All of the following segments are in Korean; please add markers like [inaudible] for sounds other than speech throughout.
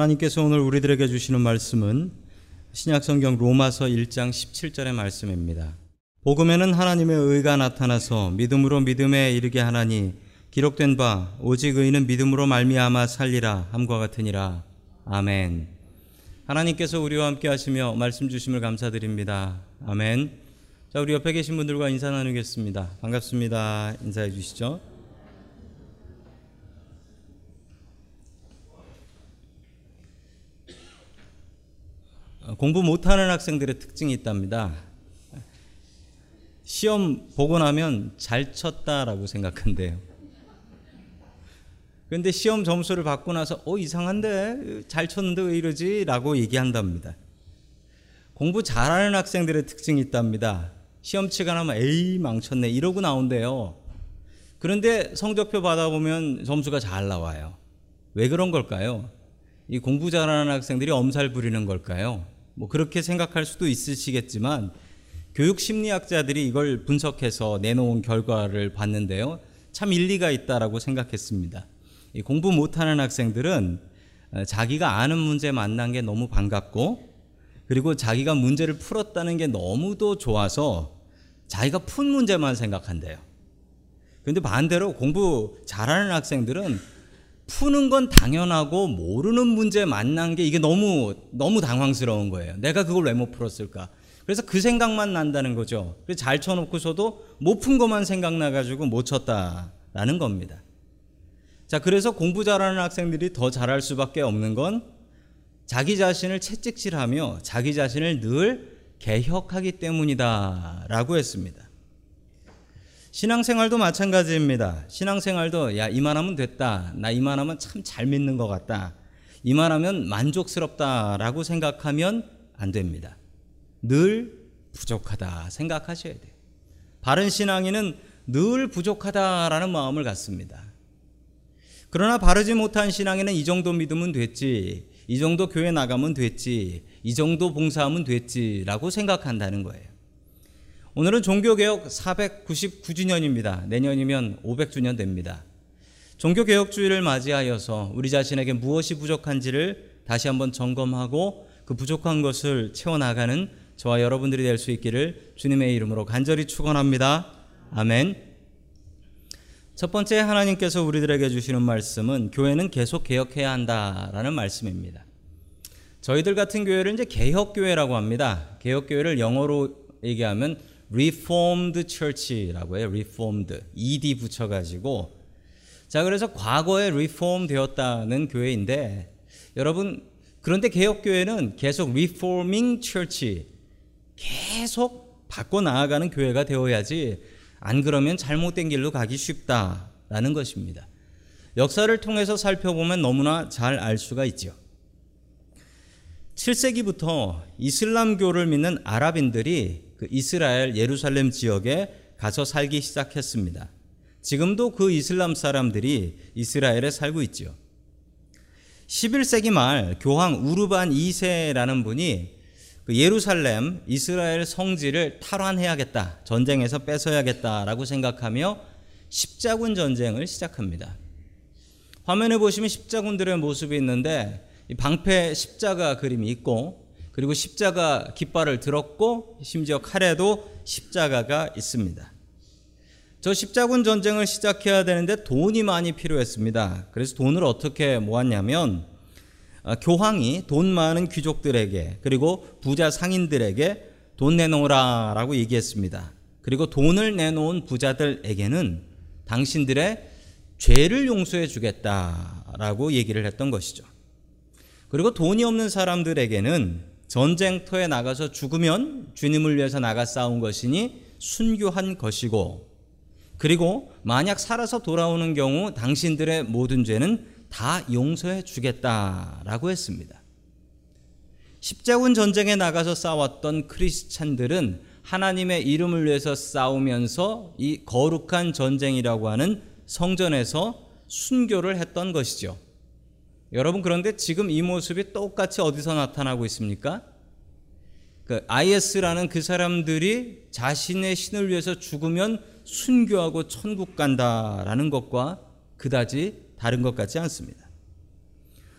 하나님께서 오늘 우리들에게 주시는 말씀은 신약성경 로마서 1장 17절의 말씀입니다. 복음에는 하나님의 의가 나타나서 믿음으로 믿음에 이르게 하나니 기록된 바 오직 의는 믿음으로 말미암아 살리라 함과 같으니라. 아멘. 하나님께서 우리와 함께 하시며 말씀 주심을 감사드립니다. 아멘. 자, 우리 옆에 계신 분들과 인사 나누겠습니다. 반갑습니다. 인사해 주시죠. 공부 못하는 학생들의 특징이 있답니다. 시험 보고 나면 잘 쳤다라고 생각한대요. 근데 시험 점수를 받고 나서 어 이상한데 잘 쳤는데 왜 이러지라고 얘기한답니다. 공부 잘하는 학생들의 특징이 있답니다. 시험 치가 나면 에이 망쳤네 이러고 나온대요. 그런데 성적표 받아보면 점수가 잘 나와요. 왜 그런 걸까요? 이 공부 잘하는 학생들이 엄살 부리는 걸까요? 뭐 그렇게 생각할 수도 있으시겠지만 교육 심리학자들이 이걸 분석해서 내놓은 결과를 봤는데요. 참 일리가 있다라고 생각했습니다. 공부 못하는 학생들은 어, 자기가 아는 문제 만난 게 너무 반갑고 그리고 자기가 문제를 풀었다는 게 너무도 좋아서 자기가 푼 문제만 생각한대요. 근데 반대로 공부 잘하는 학생들은 푸는 건 당연하고 모르는 문제 만난 게 이게 너무 너무 당황스러운 거예요. 내가 그걸 왜 못 풀었을까? 그래서 그 생각만 난다는 거죠. 그래서 잘 쳐놓고서도 못 푼 것만 생각나 가지고 못 쳤다라는 겁니다. 자, 그래서 공부 잘하는 학생들이 더 잘할 수밖에 없는 건 자기 자신을 채찍질하며 자기 자신을 늘 개혁하기 때문이다라고 했습니다. 신앙생활도 마찬가지입니다. 신앙생활도 야 이만하면 됐다. 나 이만하면 참 잘 믿는 것 같다. 이만하면 만족스럽다라고 생각하면 안 됩니다. 늘 부족하다 생각하셔야 돼요. 바른 신앙인은 늘 부족하다라는 마음을 갖습니다. 그러나 바르지 못한 신앙인은 이 정도 믿으면 됐지, 이 정도 교회 나가면 됐지, 이 정도 봉사하면 됐지라고 생각한다는 거예요. 오늘은 종교개혁 499주년입니다. 내년이면 500주년 됩니다. 종교개혁주의를 맞이하여서 우리 자신에게 무엇이 부족한지를 다시 한번 점검하고 그 부족한 것을 채워나가는 저와 여러분들이 될 수 있기를 주님의 이름으로 간절히 축원합니다. 아멘. 첫 번째 하나님께서 우리들에게 주시는 말씀은 교회는 계속 개혁해야 한다라는 말씀입니다. 저희들 같은 교회를 이제 개혁교회라고 합니다. 개혁교회를 영어로 얘기하면 Reformed Church라고 해요. Reformed. ed 붙여가지고. 자, 그래서 과거에 Reform 되었다는 교회인데, 여러분, 그런데 개혁교회는 계속 Reforming Church, 계속 바꿔 나아가는 교회가 되어야지, 안 그러면 잘못된 길로 가기 쉽다라는 것입니다. 역사를 통해서 살펴보면 너무나 잘 알 수가 있죠. 7세기부터 이슬람교를 믿는 아랍인들이 그 이스라엘 예루살렘 지역에 가서 살기 시작했습니다. 지금도 그 이슬람 사람들이 이스라엘에 살고 있죠. 11세기 말 교황 우르반 2세라는 분이 그 예루살렘 이스라엘 성지를 탈환해야겠다. 전쟁에서 뺏어야겠다라고 생각하며 십자군 전쟁을 시작합니다. 화면에 보시면 십자군들의 모습이 있는데 방패 십자가 그림이 있고 그리고 십자가 깃발을 들었고 심지어 칼에도 십자가가 있습니다. 저 십자군 전쟁을 시작해야 되는데 돈이 많이 필요했습니다. 그래서 돈을 어떻게 모았냐면 아, 교황이 돈 많은 귀족들에게 그리고 부자 상인들에게 돈 내놓으라 라고 얘기했습니다. 그리고 돈을 내놓은 부자들에게는 당신들의 죄를 용서해 주겠다 라고 얘기를 했던 것이죠. 그리고 돈이 없는 사람들에게는 전쟁터에 나가서 죽으면 주님을 위해서 나가 싸운 것이니 순교한 것이고 그리고 만약 살아서 돌아오는 경우 당신들의 모든 죄는 다 용서해 주겠다라고 했습니다. 십자군 전쟁에 나가서 싸웠던 크리스찬들은 하나님의 이름을 위해서 싸우면서 이 거룩한 전쟁이라고 하는 성전에서 순교를 했던 것이죠. 여러분 그런데 지금 이 모습이 똑같이 어디서 나타나고 있습니까? 그 IS라는 그 사람들이 자신의 신을 위해서 죽으면 순교하고 천국 간다라는 것과 그다지 다른 것 같지 않습니다.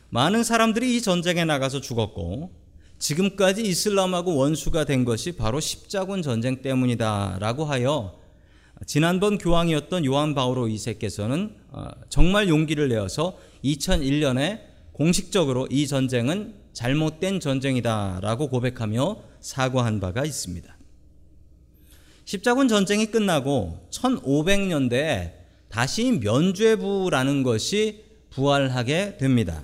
많은 사람들이 이 전쟁에 나가서 죽었고 지금까지 이슬람하고 원수가 된 것이 바로 십자군 전쟁 때문이다라고 하여 지난번 교황이었던 요한 바오로 2세께서는 어, 정말 용기를 내어서 2001년에 공식적으로 이 전쟁은 잘못된 전쟁이다라고 고백하며 사과한 바가 있습니다. 십자군 전쟁이 끝나고 1500년대에 다시 면죄부라는 것이 부활하게 됩니다.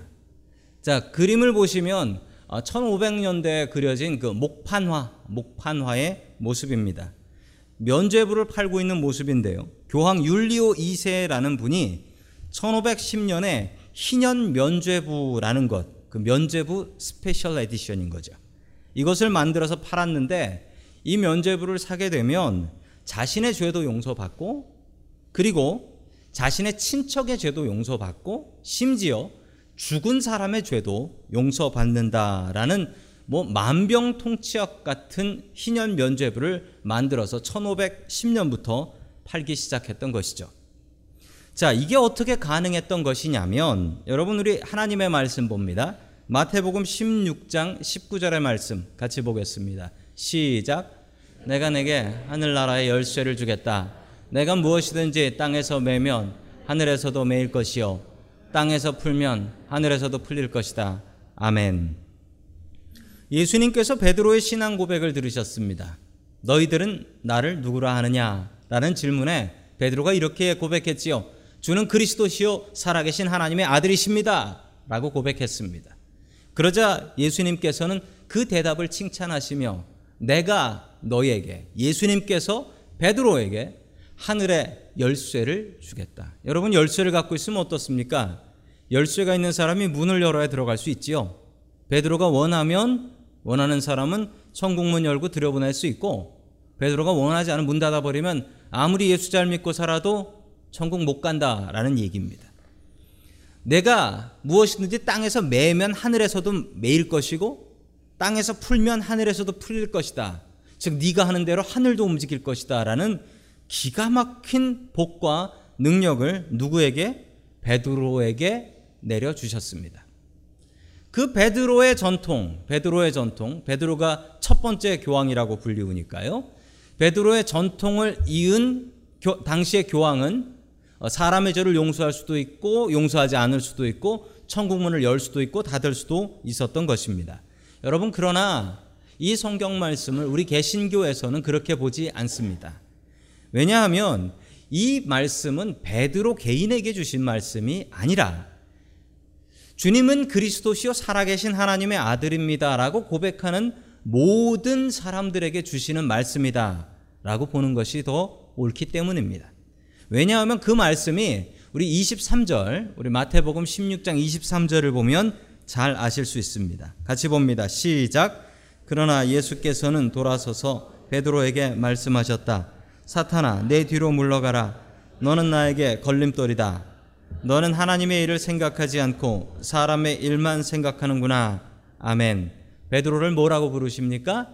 자, 그림을 보시면 1500년대에 그려진 그 목판화, 목판화의 모습입니다. 면죄부를 팔고 있는 모습인데요. 교황 율리오 2세라는 분이 1510년에 희년 면죄부라는 것, 그 면죄부 special edition인 거죠. 이것을 만들어서 팔았는데 이 면죄부를 사게 되면 자신의 죄도 용서받고 그리고 자신의 친척의 죄도 용서받고 심지어 죽은 사람의 죄도 용서받는다라는 뭐 만병통치약 같은 희년 면죄부를 만들어서 1510년부터 팔기 시작했던 것이죠. 자, 이게 어떻게 가능했던 것이냐면 여러분 우리 하나님의 말씀 봅니다. 마태복음 16장 19절의 말씀 같이 보겠습니다. 시작. 내가 내게 하늘나라의 열쇠를 주겠다. 내가 무엇이든지 땅에서 매면 하늘에서도 매일 것이요 땅에서 풀면 하늘에서도 풀릴 것이다. 아멘. 예수님께서 베드로의 신앙 고백을 들으셨습니다. 너희들은 나를 누구라 하느냐? 라는 질문에 베드로가 이렇게 고백했지요. 주는 그리스도시요 살아계신 하나님의 아들이십니다. 라고 고백했습니다. 그러자 예수님께서는 그 대답을 칭찬하시며 내가 너에게 예수님께서 베드로에게 하늘의 열쇠를 주겠다. 여러분 열쇠를 갖고 있으면 어떻습니까? 열쇠가 있는 사람이 문을 열어야 들어갈 수 있지요. 베드로가 원하면 원하는 사람은 천국문 열고 들여보낼 수 있고 베드로가 원하지 않은 문 닫아버리면 아무리 예수 잘 믿고 살아도 천국 못 간다라는 얘기입니다. 내가 무엇이든지 땅에서 매면 하늘에서도 매일 것이고 땅에서 풀면 하늘에서도 풀릴 것이다. 즉 네가 하는 대로 하늘도 움직일 것이다라는 기가 막힌 복과 능력을 누구에게 베드로에게 내려 주셨습니다. 그 베드로의 전통, 베드로의 전통, 베드로가 첫 번째 교황이라고 불리우니까요. 베드로의 전통을 이은 교, 당시의 교황은 어, 사람의 죄를 용서할 수도 있고 용서하지 않을 수도 있고 천국문을 열 수도 있고 닫을 수도 있었던 것입니다. 여러분 그러나 이 성경 말씀을 우리 개신교에서는 그렇게 보지 않습니다. 왜냐하면 이 말씀은 베드로 개인에게 주신 말씀이 아니라 주님은 그리스도시요 살아계신 하나님의 아들입니다라고 고백하는 모든 사람들에게 주시는 말씀이다라고 보는 것이 더 옳기 때문입니다. 왜냐하면 그 말씀이 우리 23절, 우리 마태복음 16장 23절을 보면 잘 아실 수 있습니다. 같이 봅니다. 시작. 그러나 예수께서는 돌아서서 베드로에게 말씀하셨다. 사탄아, 내 뒤로 물러가라. 너는 나에게 걸림돌이다. 너는 하나님의 일을 생각하지 않고 사람의 일만 생각하는구나. 아멘. 베드로를 뭐라고 부르십니까?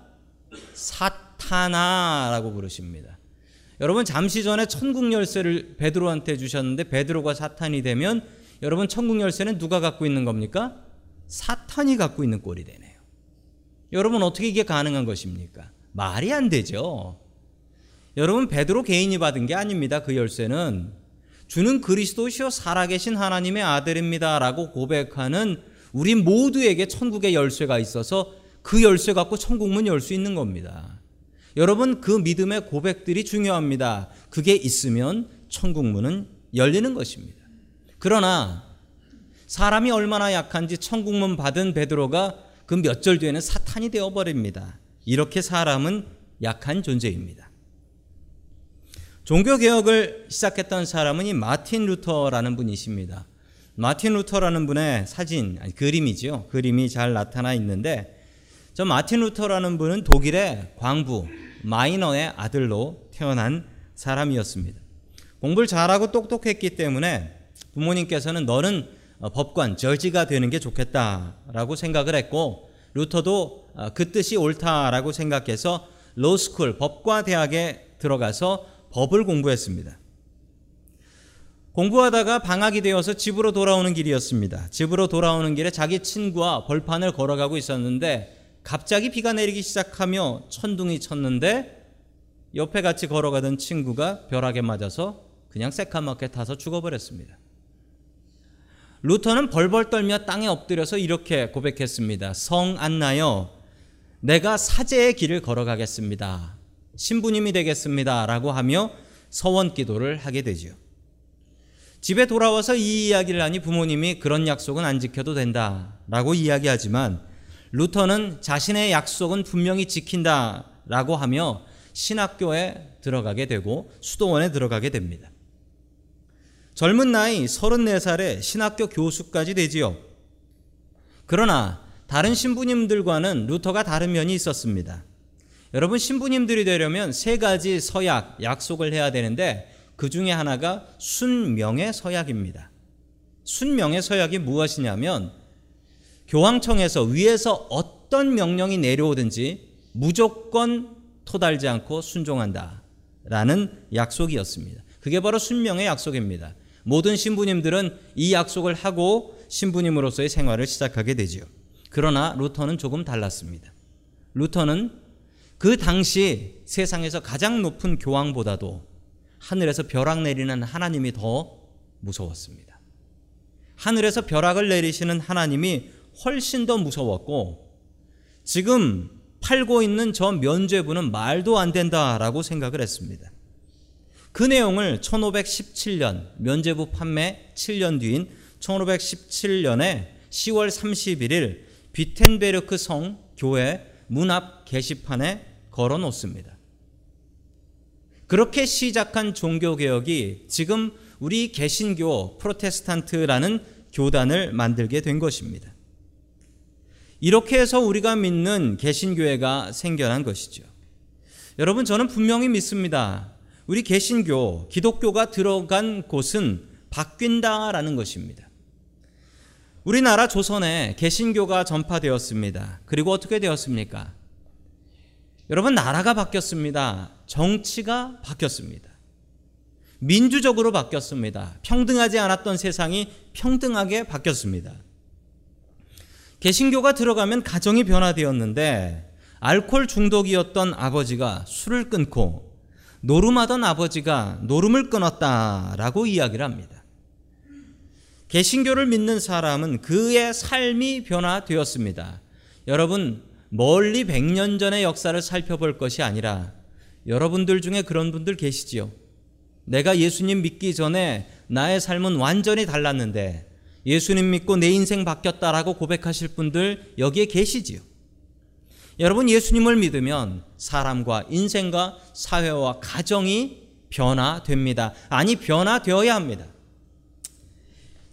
사탄아라고 부르십니다. 여러분 잠시 전에 천국 열쇠를 베드로한테 주셨는데 베드로가 사탄이 되면 여러분 천국 열쇠는 누가 갖고 있는 겁니까? 사탄이 갖고 있는 꼴이 되네요. 여러분 어떻게 이게 가능한 것입니까? 말이 안 되죠. 여러분 베드로 개인이 받은 게 아닙니다. 그 열쇠는 주는 그리스도시요 살아계신 하나님의 아들입니다라고 고백하는 우리 모두에게 천국의 열쇠가 있어서 그 열쇠 갖고 천국문 열 수 있는 겁니다. 여러분 그 믿음의 고백들이 중요합니다. 그게 있으면 천국문은 열리는 것입니다. 그러나 사람이 얼마나 약한지 천국문 받은 베드로가 그 몇 절 뒤에는 사탄이 되어 버립니다. 이렇게 사람은 약한 존재입니다. 종교 개혁을 시작했던 사람은 이 마틴 루터라는 분이십니다. 마틴 루터라는 분의 사진, 아니, 그림이지요. 그림이 잘 나타나 있는데 저 마틴 루터라는 분은 독일의 광부 miner의 아들로 태어난 사람이었습니다. 공부를 잘하고 똑똑했기 때문에 부모님께서는 너는 어, 법관 judge가 되는 게 좋겠다라고 생각을 했고 루터도 어, 그 뜻이 옳다라고 생각해서 로스쿨 법과 대학에 들어가서 법을 공부했습니다. 공부하다가 방학이 되어서 집으로 돌아오는 길이었습니다. 집으로 돌아오는 길에 자기 친구와 벌판을 걸어가고 있었는데 갑자기 비가 내리기 시작하며 천둥이 쳤는데 옆에 같이 걸어가던 친구가 벼락에 맞아서 그냥 새까맣게 타서 죽어버렸습니다. 루터는 벌벌 떨며 땅에 엎드려서 이렇게 고백했습니다. 성 안나여, 내가 사제의 길을 걸어가겠습니다. 신부님이 되겠습니다. 라고 하며 서원 기도를 하게 되지요. 집에 돌아와서 이 이야기를 하니 부모님이 그런 약속은 안 지켜도 된다. 라고 이야기하지만 루터는 자신의 약속은 분명히 지킨다. 라고 하며 신학교에 들어가게 되고 수도원에 들어가게 됩니다. 젊은 나이 34살에 신학교 교수까지 되지요. 그러나 다른 신부님들과는 루터가 다른 면이 있었습니다. 여러분 신부님들이 되려면 세 가지 서약, 약속을 해야 되는데 그 중에 하나가 순명의 서약입니다. 순명의 서약이 무엇이냐면 교황청에서 위에서 어떤 명령이 내려오든지 무조건 토달지 않고 순종한다. 라는 약속이었습니다. 그게 바로 순명의 약속입니다. 모든 신부님들은 이 약속을 하고 신부님으로서의 생활을 시작하게 되지요. 그러나 루터는 조금 달랐습니다. 루터는 그 당시 세상에서 가장 높은 교황보다도 하늘에서 벼락 내리는 하나님이 더 무서웠습니다. 하늘에서 벼락을 내리시는 하나님이 훨씬 더 무서웠고 지금 팔고 있는 저 면죄부는 말도 안 된다라고 생각을 했습니다. 그 내용을 1517년 면제부 판매 7년 뒤인 1517년에 10월 31일 비텐베르크 성 교회 문 앞 게시판에 걸어 놓습니다. 그렇게 시작한 종교 개혁이 지금 우리 개신교 프로테스탄트라는 교단을 만들게 된 것입니다. 이렇게 해서 우리가 믿는 개신교회가 생겨난 것이죠. 여러분 저는 분명히 믿습니다. 우리 개신교, 기독교가 들어간 곳은 바뀐다라는 것입니다. 우리나라 조선에 개신교가 전파되었습니다. 그리고 어떻게 되었습니까? 여러분, 나라가 바뀌었습니다. 정치가 바뀌었습니다. 민주적으로 바뀌었습니다. 평등하지 않았던 세상이 평등하게 바뀌었습니다. 개신교가 들어가면 가정이 변화되었는데 알코올 중독이었던 아버지가 술을 끊고 노름하던 아버지가 노름을 끊었다라고 이야기를 합니다. 개신교를 믿는 사람은 그의 삶이 변화되었습니다. 여러분, 멀리 100년 전의 역사를 살펴볼 것이 아니라 여러분들 중에 그런 분들 계시지요. 내가 예수님 믿기 전에 나의 삶은 완전히 달랐는데 예수님 믿고 내 인생 바뀌었다라고 고백하실 분들 여기에 계시지요. 여러분 예수님을 믿으면 사람과 인생과 사회와 가정이 변화됩니다. 아니 변화되어야 합니다.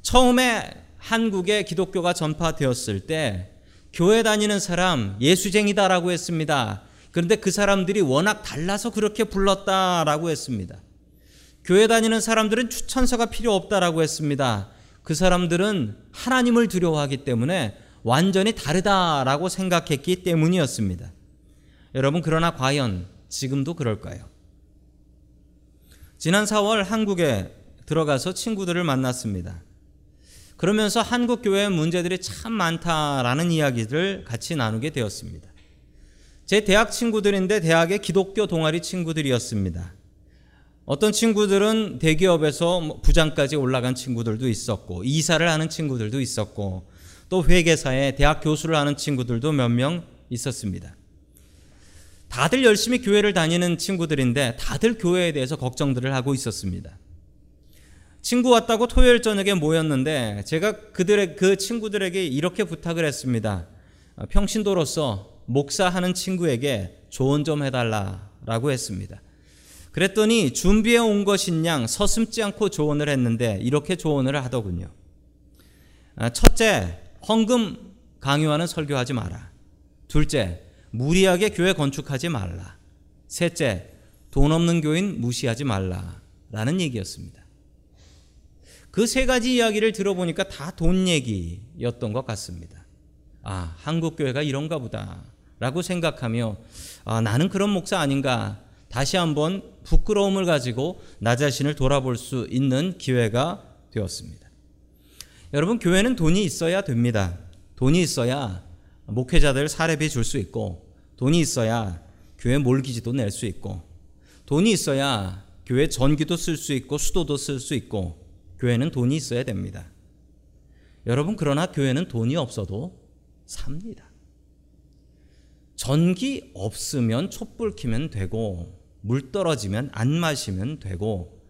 처음에 한국에 기독교가 전파되었을 때 교회 다니는 사람 예수쟁이다라고 했습니다. 그런데 그 사람들이 워낙 달라서 그렇게 불렀다라고 했습니다. 교회 다니는 사람들은 추천서가 필요 없다라고 했습니다. 그 사람들은 하나님을 두려워하기 때문에 완전히 다르다라고 생각했기 때문이었습니다. 여러분, 그러나 과연 지금도 그럴까요? 지난 4월 한국에 들어가서 친구들을 만났습니다. 그러면서 한국 교회의 문제들이 참 많다라는 이야기를 같이 나누게 되었습니다. 제 대학 친구들인데 대학의 기독교 동아리 친구들이었습니다. 어떤 친구들은 대기업에서 뭐 부장까지 올라간 친구들도 있었고 이사를 하는 친구들도 있었고 또 회계사에 대학 교수를 하는 친구들도 몇 명 있었습니다. 다들 열심히 교회를 다니는 친구들인데 다들 교회에 대해서 걱정들을 하고 있었습니다. 친구 왔다고 토요일 저녁에 모였는데 제가 그들의 그 친구들에게 이렇게 부탁을 했습니다. 평신도로서 목사하는 친구에게 조언 좀 해달라라고 했습니다. 그랬더니 준비해 온 것인 양 서슴지 않고 조언을 했는데 이렇게 조언을 하더군요. 첫째, 헌금 강요하는 설교하지 마라. 둘째, 무리하게 교회 건축하지 말라. 셋째, 돈 없는 교인 무시하지 말라. 라는 얘기였습니다. 그 세 가지 이야기를 들어보니까 다 돈 얘기였던 것 같습니다. 아, 한국교회가 이런가 보다. 라고 생각하며, 아, 나는 그런 목사 아닌가. 다시 한번 부끄러움을 가지고 나 자신을 돌아볼 수 있는 기회가 되었습니다. 여러분, 교회는 돈이 있어야 됩니다. 돈이 있어야 목회자들 사례비 줄 수 있고, 돈이 있어야 교회 몰기지도 낼 수 있고, 돈이 있어야 교회 전기도 쓸 수 있고, 수도도 쓸 수 있고, 교회는 돈이 있어야 됩니다. 여러분, 그러나 교회는 돈이 없어도 삽니다. 전기 없으면 촛불 켜면 되고, 물 떨어지면 안 마시면 되고,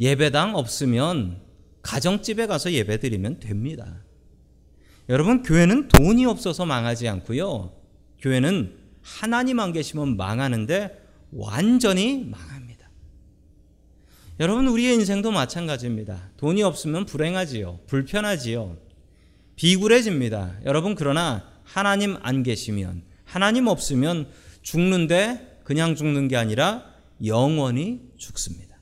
예배당 없으면 가정집에 가서 예배 드리면 됩니다. 여러분, 교회는 돈이 없어서 망하지 않고요. 교회는 하나님 안 계시면 망하는데 완전히 망합니다. 여러분, 우리의 인생도 마찬가지입니다. 돈이 없으면 불행하지요. 불편하지요. 비굴해집니다. 여러분, 그러나 하나님 안 계시면, 하나님 없으면 죽는데 그냥 죽는 게 아니라 영원히 죽습니다.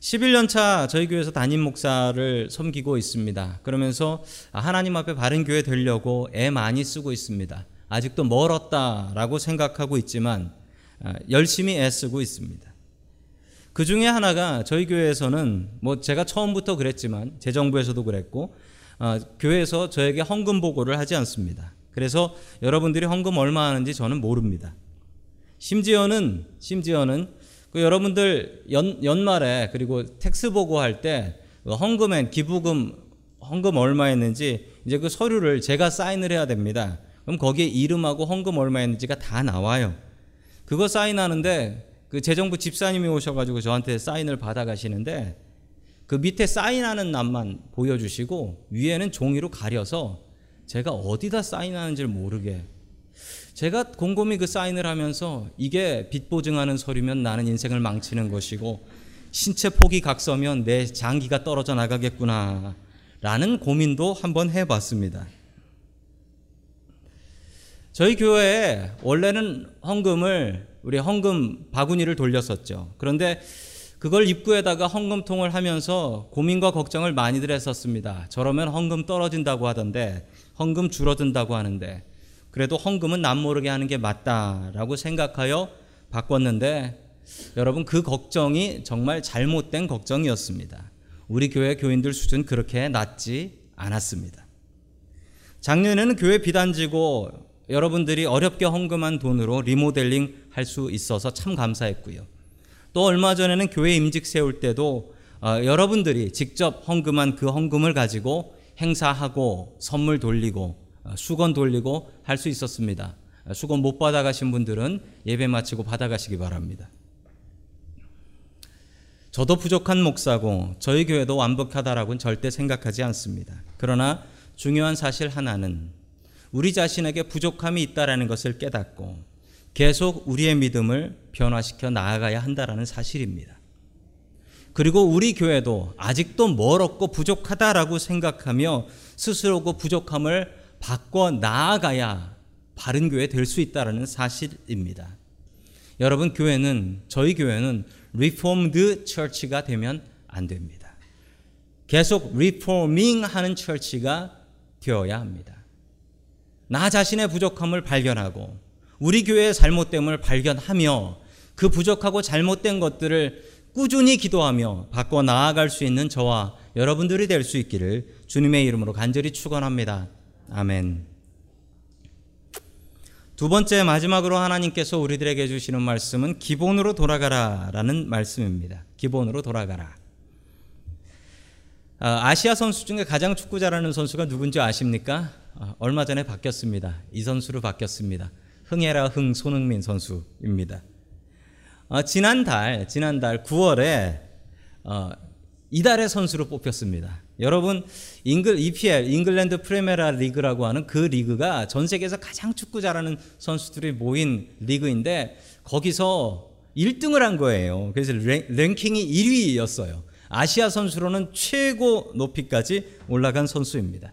11년 차 저희 교회에서 담임 목사를 섬기고 있습니다. 그러면서 하나님 앞에 바른 교회 되려고 애 많이 쓰고 있습니다. 아직도 멀었다라고 생각하고 있지만 열심히 애 쓰고 있습니다. 그 중에 하나가 저희 교회에서는 뭐 제가 처음부터 그랬지만 재정부에서도 그랬고 어, 교회에서 저에게 헌금 보고를 하지 않습니다. 그래서 여러분들이 헌금 얼마 하는지 저는 모릅니다. 심지어는 심지어는 그 여러분들 연, 연말에 그리고 tax 보고할 때그 헌금엔 기부금 헌금 얼마 했는지 이제 그 서류를 제가 사인을 해야 됩니다. 그럼 거기에 이름하고 헌금 얼마 했는지가 다 나와요. 그거 사인하는데 그 재정부 집사님이 오셔가지고 저한테 사인을 받아가시는데 그 밑에 사인하는 난만 보여주시고 위에는 종이로 가려서 제가 어디다 사인하는지를 모르게 제가 곰곰이 그 사인을 하면서 이게 빚 보증하는 서류면 나는 인생을 망치는 것이고 신체 폭이 각서면 내 장기가 떨어져 나가겠구나 라는 고민도 한번 해봤습니다. 저희 교회에 원래는 헌금을 우리 헌금 바구니를 돌렸었죠. 그런데 그걸 입구에다가 헌금통을 하면서 고민과 걱정을 많이들 했었습니다. 저러면 헌금 떨어진다고 하던데 헌금 줄어든다고 하는데 그래도 헌금은 남 모르게 하는 게 맞다라고 생각하여 바꿨는데 여러분 그 걱정이 정말 잘못된 걱정이었습니다. 우리 교회 교인들 수준 그렇게 낮지 않았습니다. 작년에는 교회 비단지고 여러분들이 어렵게 헌금한 돈으로 리모델링 할 수 있어서 참 감사했고요. 또 얼마 전에는 교회 임직 세울 때도 어, 여러분들이 직접 헌금한 그 헌금을 가지고 행사하고 선물 돌리고 어, 수건 돌리고 할 수 있었습니다. 어, 수건 못 받아가신 분들은 예배 마치고 받아가시기 바랍니다. 저도 부족한 목사고 저희 교회도 완벽하다라고는 절대 생각하지 않습니다. 그러나 중요한 사실 하나는 우리 자신에게 부족함이 있다라는 것을 깨닫고 계속 우리의 믿음을 변화시켜 나아가야 한다라는 사실입니다. 그리고 우리 교회도 아직도 멀었고 부족하다라고 생각하며 스스로 그 부족함을 바꿔 나아가야 바른 교회 될 수 있다라는 사실입니다. 여러분 교회는 저희 교회는 reformed church가 되면 안 됩니다. 계속 reforming 하는 처치가 되어야 합니다. 나 자신의 부족함을 발견하고 우리 교회의 잘못됨을 발견하며 그 부족하고 잘못된 것들을 꾸준히 기도하며 바꿔 나아갈 수 있는 저와 여러분들이 될 수 있기를 주님의 이름으로 간절히 축원합니다. 아멘. 두 번째 마지막으로 하나님께서 우리들에게 주시는 말씀은 기본으로 돌아가라라는 말씀입니다. 기본으로 돌아가라. 아, 아시아 선수 중에 가장 축구 잘하는 선수가 누군지 아십니까? 아, 얼마 전에 바뀌었습니다. 이 선수로 바뀌었습니다. 흥해라 흥 손흥민 선수입니다. 어, 지난달 지난달 9월에 어, 이달의 선수로 뽑혔습니다. 여러분 잉글 EPL 잉글랜드 프리메라 리그라고 하는 그 리그가 전 세계에서 가장 축구 잘하는 선수들이 모인 리그인데 거기서 1등을 한 거예요. 그래서 랭킹이 1위였어요. 아시아 선수로는 최고 높이까지 올라간 선수입니다.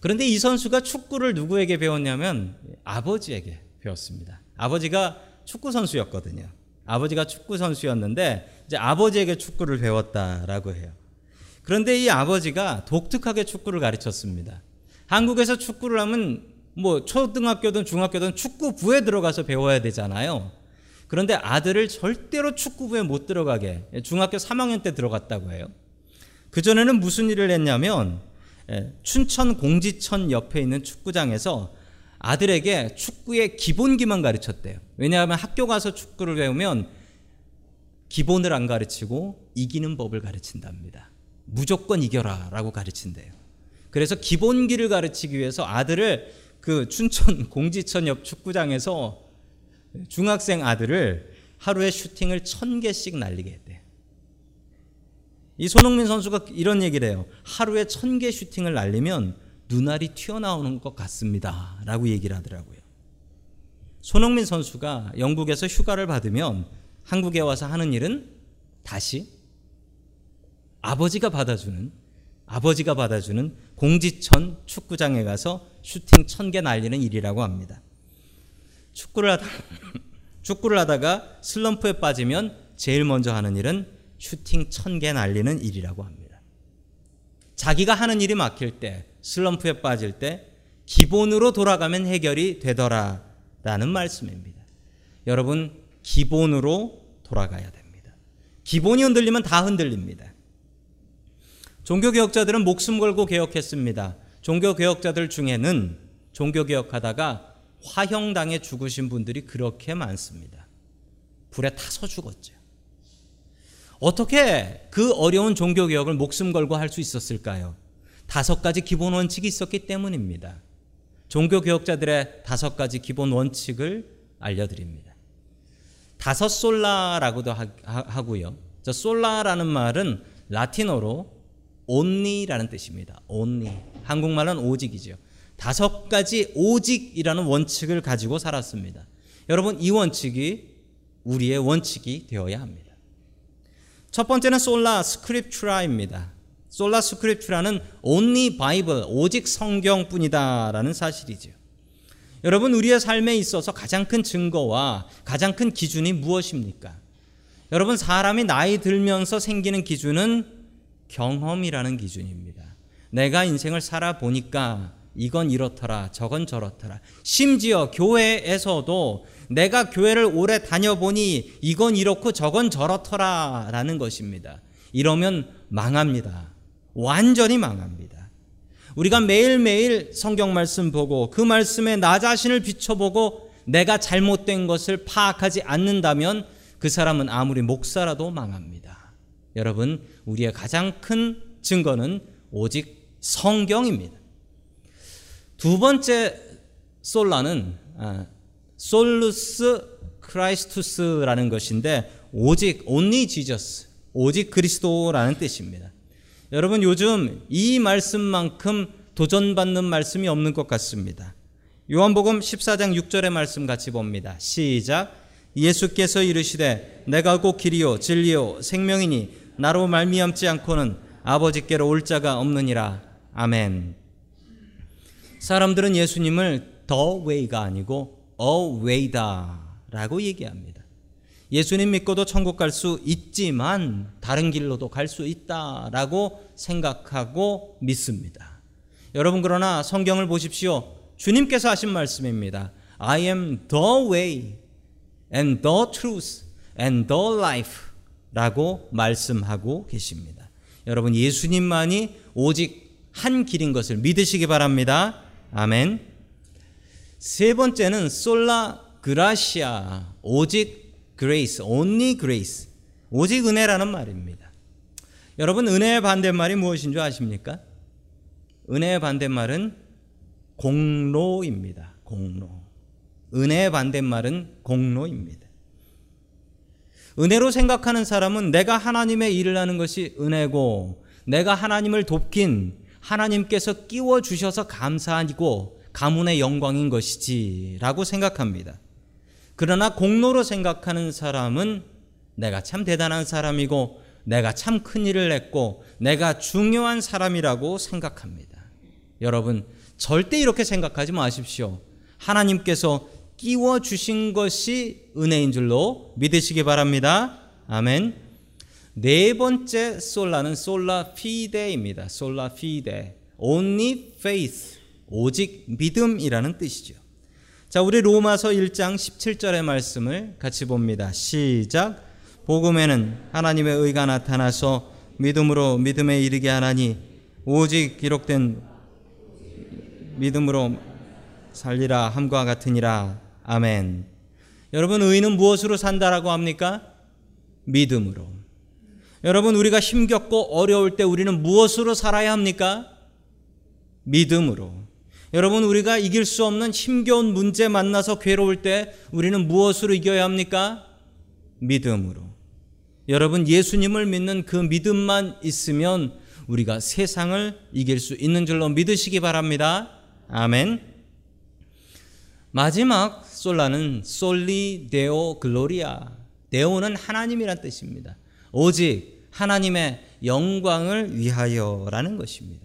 그런데 이 선수가 축구를 누구에게 배웠냐면 아버지에게 배웠습니다. 아버지가 축구 선수였거든요. 아버지가 축구 선수였는데 이제 아버지에게 축구를 배웠다라고 해요. 그런데 이 아버지가 독특하게 축구를 가르쳤습니다. 한국에서 축구를 하면 뭐 초등학교든 중학교든 축구부에 들어가서 배워야 되잖아요. 그런데 아들을 절대로 축구부에 못 들어가게 중학교 3학년 때 들어갔다고 해요. 그전에는 무슨 일을 했냐면 예, 춘천 공지천 옆에 있는 축구장에서 아들에게 축구의 기본기만 가르쳤대요. 왜냐하면 학교 가서 축구를 배우면 기본을 안 가르치고 이기는 법을 가르친답니다. 무조건 이겨라 라고 가르친대요. 그래서 기본기를 가르치기 위해서 아들을 그 춘천 [laughs] 공지천 옆 축구장에서 중학생 아들을 하루에 슈팅을 천 개씩 날리게 했대요. 이 손흥민 선수가 이런 얘기를 해요. 하루에 천 개 슈팅을 날리면 눈알이 튀어나오는 것 같습니다. 라고 얘기를 하더라고요. 손흥민 선수가 영국에서 휴가를 받으면 한국에 와서 하는 일은 다시 아버지가 받아주는 아버지가 받아주는 공지천 축구장에 가서 슈팅 천 개 날리는 일이라고 합니다. 축구를 하다 축구를 하다가 슬럼프에 빠지면 제일 먼저 하는 일은 슈팅 천 개 날리는 일이라고 합니다. 자기가 하는 일이 막힐 때, 슬럼프에 빠질 때 기본으로 돌아가면 해결이 되더라 라는 말씀입니다. 여러분 기본으로 돌아가야 됩니다. 기본이 흔들리면 다 흔들립니다. 종교개혁자들은 목숨 걸고 개혁했습니다. 종교개혁자들 중에는 종교개혁하다가 화형당해 죽으신 분들이 그렇게 많습니다. 불에 타서 죽었죠. 어떻게 그 어려운 종교개혁을 목숨 걸고 할 수 있었을까요? 다섯 가지 기본 원칙이 있었기 때문입니다. 종교 개혁자들의 다섯 가지 기본 원칙을 알려드립니다. 다섯 솔라라고도 하고요. 저 솔라라는 말은 라틴어로 only라는 뜻입니다. only. 한국말은 오직이죠. 다섯 가지 오직이라는 원칙을 가지고 살았습니다. 여러분 이 원칙이 우리의 원칙이 되어야 합니다. 첫 번째는 Sola Scriptura입니다. Sola Scriptura는 only Bible 오직 성경뿐이다라는 사실이죠. 여러분 우리의 삶에 있어서 가장 큰 증거와 가장 큰 기준이 무엇입니까? 여러분 사람이 나이 들면서 생기는 기준은 경험이라는 기준입니다. 내가 인생을 살아 보니까 이건 이렇더라, 저건 저렇더라. 심지어 교회에서도 내가 교회를 오래 다녀보니 이건 이렇고 저건 저렇더라 라는 것입니다. 이러면 망합니다. 완전히 망합니다. 우리가 매일매일 성경 말씀 보고 그 말씀에 나 자신을 비춰보고 내가 잘못된 것을 파악하지 않는다면 그 사람은 아무리 목사라도 망합니다. 여러분, 우리의 가장 큰 증거는 오직 성경입니다. 두 번째 솔라는 아, 솔루스 크라이스투스라는 것인데 오직 only Jesus 오직 그리스도라는 뜻입니다. 여러분 요즘 이 말씀만큼 도전받는 말씀이 없는 것 같습니다. 요한복음 14장 6절의 말씀 같이 봅니다. 시작 예수께서 이르시되 내가 곧 길이요 진리요 생명이니 나로 말미암지 않고는 아버지께로 올 자가 없느니라. 아멘. 사람들은 예수님을 the way가 아니고 way다라고 얘기합니다. 예수님 믿고도 천국 갈 수 있지만 다른 길로도 갈 수 있다라고 생각하고 믿습니다. 여러분 그러나 성경을 보십시오. 주님께서 하신 말씀입니다. I am the way and the truth and the life 라고 말씀하고 계십니다. 여러분 예수님만이 오직 한 길인 것을 믿으시기 바랍니다. 아멘. 세 번째는 Sola Gratia 오직 grace only grace 오직 은혜라는 말입니다. 여러분 은혜의 반대말이 무엇인 줄 아십니까? 은혜의 반대말은 공로입니다. 공로. 은혜의 반대말은 공로입니다. 은혜로 생각하는 사람은 내가 하나님의 일을 하는 것이 은혜고 내가 하나님을 돕긴 하나님께서 끼워 주셔서 감사하고 가문의 영광인 것이지라고 생각합니다. 그러나 공로로 생각하는 사람은 내가 참 대단한 사람이고 내가 참 큰 일을 했고 내가 중요한 사람이라고 생각합니다. 여러분 절대 이렇게 생각하지 마십시오. 하나님께서 끼워 주신 것이 은혜인 줄로 믿으시기 바랍니다. 아멘. 네 번째 솔라는 솔라 피데입니다. 솔라 피데. Only faith. 오직 믿음이라는 뜻이죠. 자, 우리 로마서 1장 17절의 말씀을 같이 봅니다. 시작. 복음에는 하나님의 의가 나타나서 믿음으로 믿음에 이르게 하나니 오직 기록된 믿음으로 살리라 함과 같으니라. 아멘. 여러분 의인은 무엇으로 산다라고 합니까? 믿음으로. 여러분 우리가 힘겹고 어려울 때 우리는 무엇으로 살아야 합니까? 믿음으로. 여러분 우리가 이길 수 없는 힘겨운 문제 만나서 괴로울 때 우리는 무엇으로 이겨야 합니까? 믿음으로. 여러분 예수님을 믿는 그 믿음만 있으면 우리가 세상을 이길 수 있는 줄로 믿으시기 바랍니다. 아멘. 마지막 솔라는 솔리 데오 글로리아. 데오는 하나님이란 뜻입니다. 오직 하나님의 영광을 위하여라는 것입니다.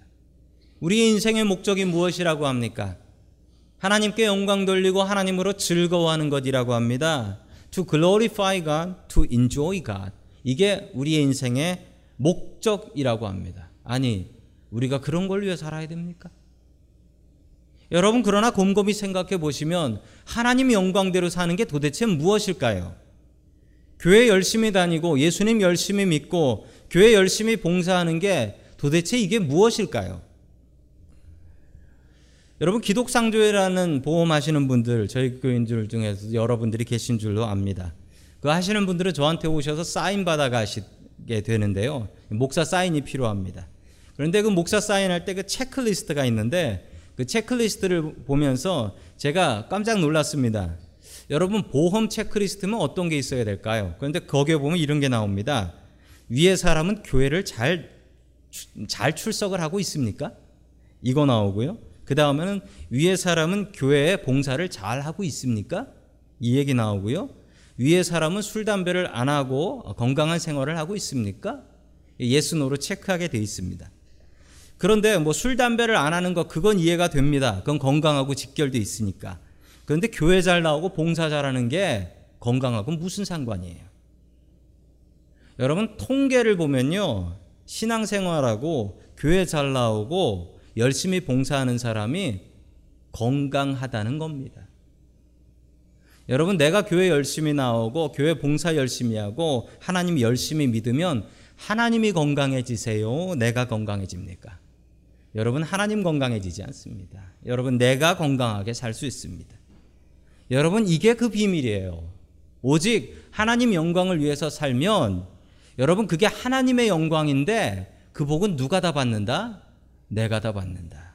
우리의 인생의 목적이 무엇이라고 합니까? 하나님께 영광 돌리고 하나님으로 즐거워하는 것이라고 합니다. To glorify God, to enjoy God. 이게 우리의 인생의 목적이라고 합니다. 아니, 우리가 그런 걸 위해 살아야 됩니까? 여러분, 그러나 곰곰이 생각해 보시면 하나님 영광대로 사는 게 도대체 무엇일까요? 교회 열심히 다니고 예수님 열심히 믿고 교회 열심히 봉사하는 게 도대체 이게 무엇일까요? 여러분 기독상조회라는 보험 하시는 분들 저희 교인들 중에서 여러분들이 계신 줄로 압니다. 그 하시는 분들은 저한테 오셔서 사인 받아 가시게 되는데요. 목사 사인이 필요합니다. 그런데 그 목사 사인할 때 그 체크리스트가 있는데 그 체크리스트를 보면서 제가 깜짝 놀랐습니다. 여러분 보험 체크리스트면 어떤 게 있어야 될까요? 그런데 거기에 보면 이런 게 나옵니다. 위에 사람은 교회를 잘, 잘 출석을 하고 있습니까? 이거 나오고요. 그 다음에는 위에 사람은 교회에 봉사를 잘 하고 있습니까? 이 얘기 나오고요. 위에 사람은 술, 담배를 안 하고 건강한 생활을 하고 있습니까? 예스노로 체크하게 돼 있습니다. 그런데 뭐 술, 담배를 안 하는 거 그건 이해가 됩니다. 그건 건강하고 직결돼 있으니까. 그런데 교회 잘 나오고 봉사 잘하는 게 건강하고 무슨 상관이에요? 여러분 통계를 보면요. 신앙생활하고 교회 잘 나오고 열심히 봉사하는 사람이 건강하다는 겁니다. 여러분, 내가 교회 열심히 나오고 교회 봉사 열심히 하고 하나님 열심히 믿으면 하나님이 건강해지세요? 내가 건강해집니까? 여러분, 하나님 건강해지지 않습니다. 여러분, 내가 건강하게 살 수 있습니다. 여러분, 이게 그 비밀이에요. 오직 하나님 영광을 위해서 살면 여러분, 그게 하나님의 영광인데 그 복은 누가 다 받는다? 내가 다 받는다.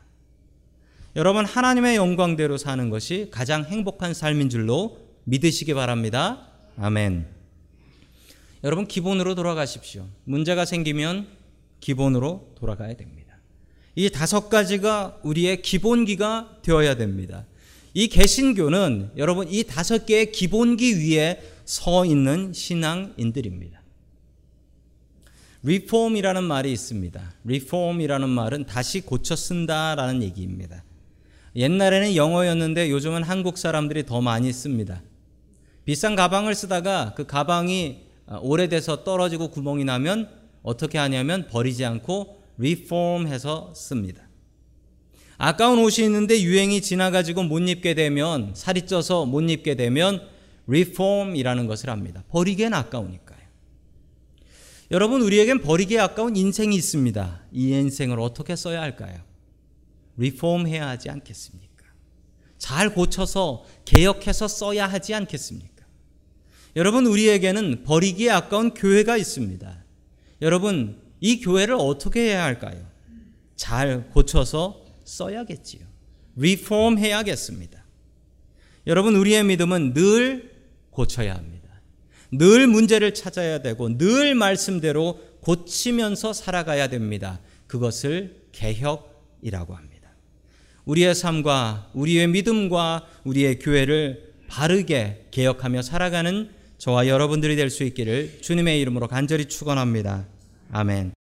여러분 하나님의 영광대로 사는 것이 가장 행복한 삶인 줄로 믿으시기 바랍니다. 아멘. 여러분 기본으로 돌아가십시오. 문제가 생기면 기본으로 돌아가야 됩니다. 이 다섯 가지가 우리의 기본기가 되어야 됩니다. 이 개신교는 여러분 이 다섯 개의 기본기 위에 서 있는 신앙인들입니다. Reform이라는 말이 있습니다. reform이라는 말은 다시 고쳐 쓴다라는 얘기입니다. 옛날에는 영어였는데 요즘은 한국 사람들이 더 많이 씁니다. 비싼 가방을 쓰다가 그 가방이 오래돼서 떨어지고 구멍이 나면 어떻게 하냐면 버리지 않고 reform해서 씁니다. 아까운 옷이 있는데 유행이 지나가지고 못 입게 되면 살이 쪄서 못 입게 되면 reform이라는 것을 합니다. 버리기엔 아까우니까. 여러분 우리에겐 버리기 아까운 인생이 있습니다. 이 인생을 어떻게 써야 할까요? 리폼해야 하지 않겠습니까? 잘 고쳐서 개혁해서 써야 하지 않겠습니까? 여러분 우리에게는 버리기에 아까운 교회가 있습니다. 여러분 이 교회를 어떻게 해야 할까요? 잘 고쳐서 써야겠지요. 리폼해야겠습니다. 여러분 우리의 믿음은 늘 고쳐야 합니다. 늘 문제를 찾아야 되고 늘 말씀대로 고치면서 살아가야 됩니다. 그것을 개혁이라고 합니다. 우리의 삶과 우리의 믿음과 우리의 교회를 바르게 개혁하며 살아가는 저와 여러분들이 될 수 있기를 주님의 이름으로 간절히 축원합니다. 아멘.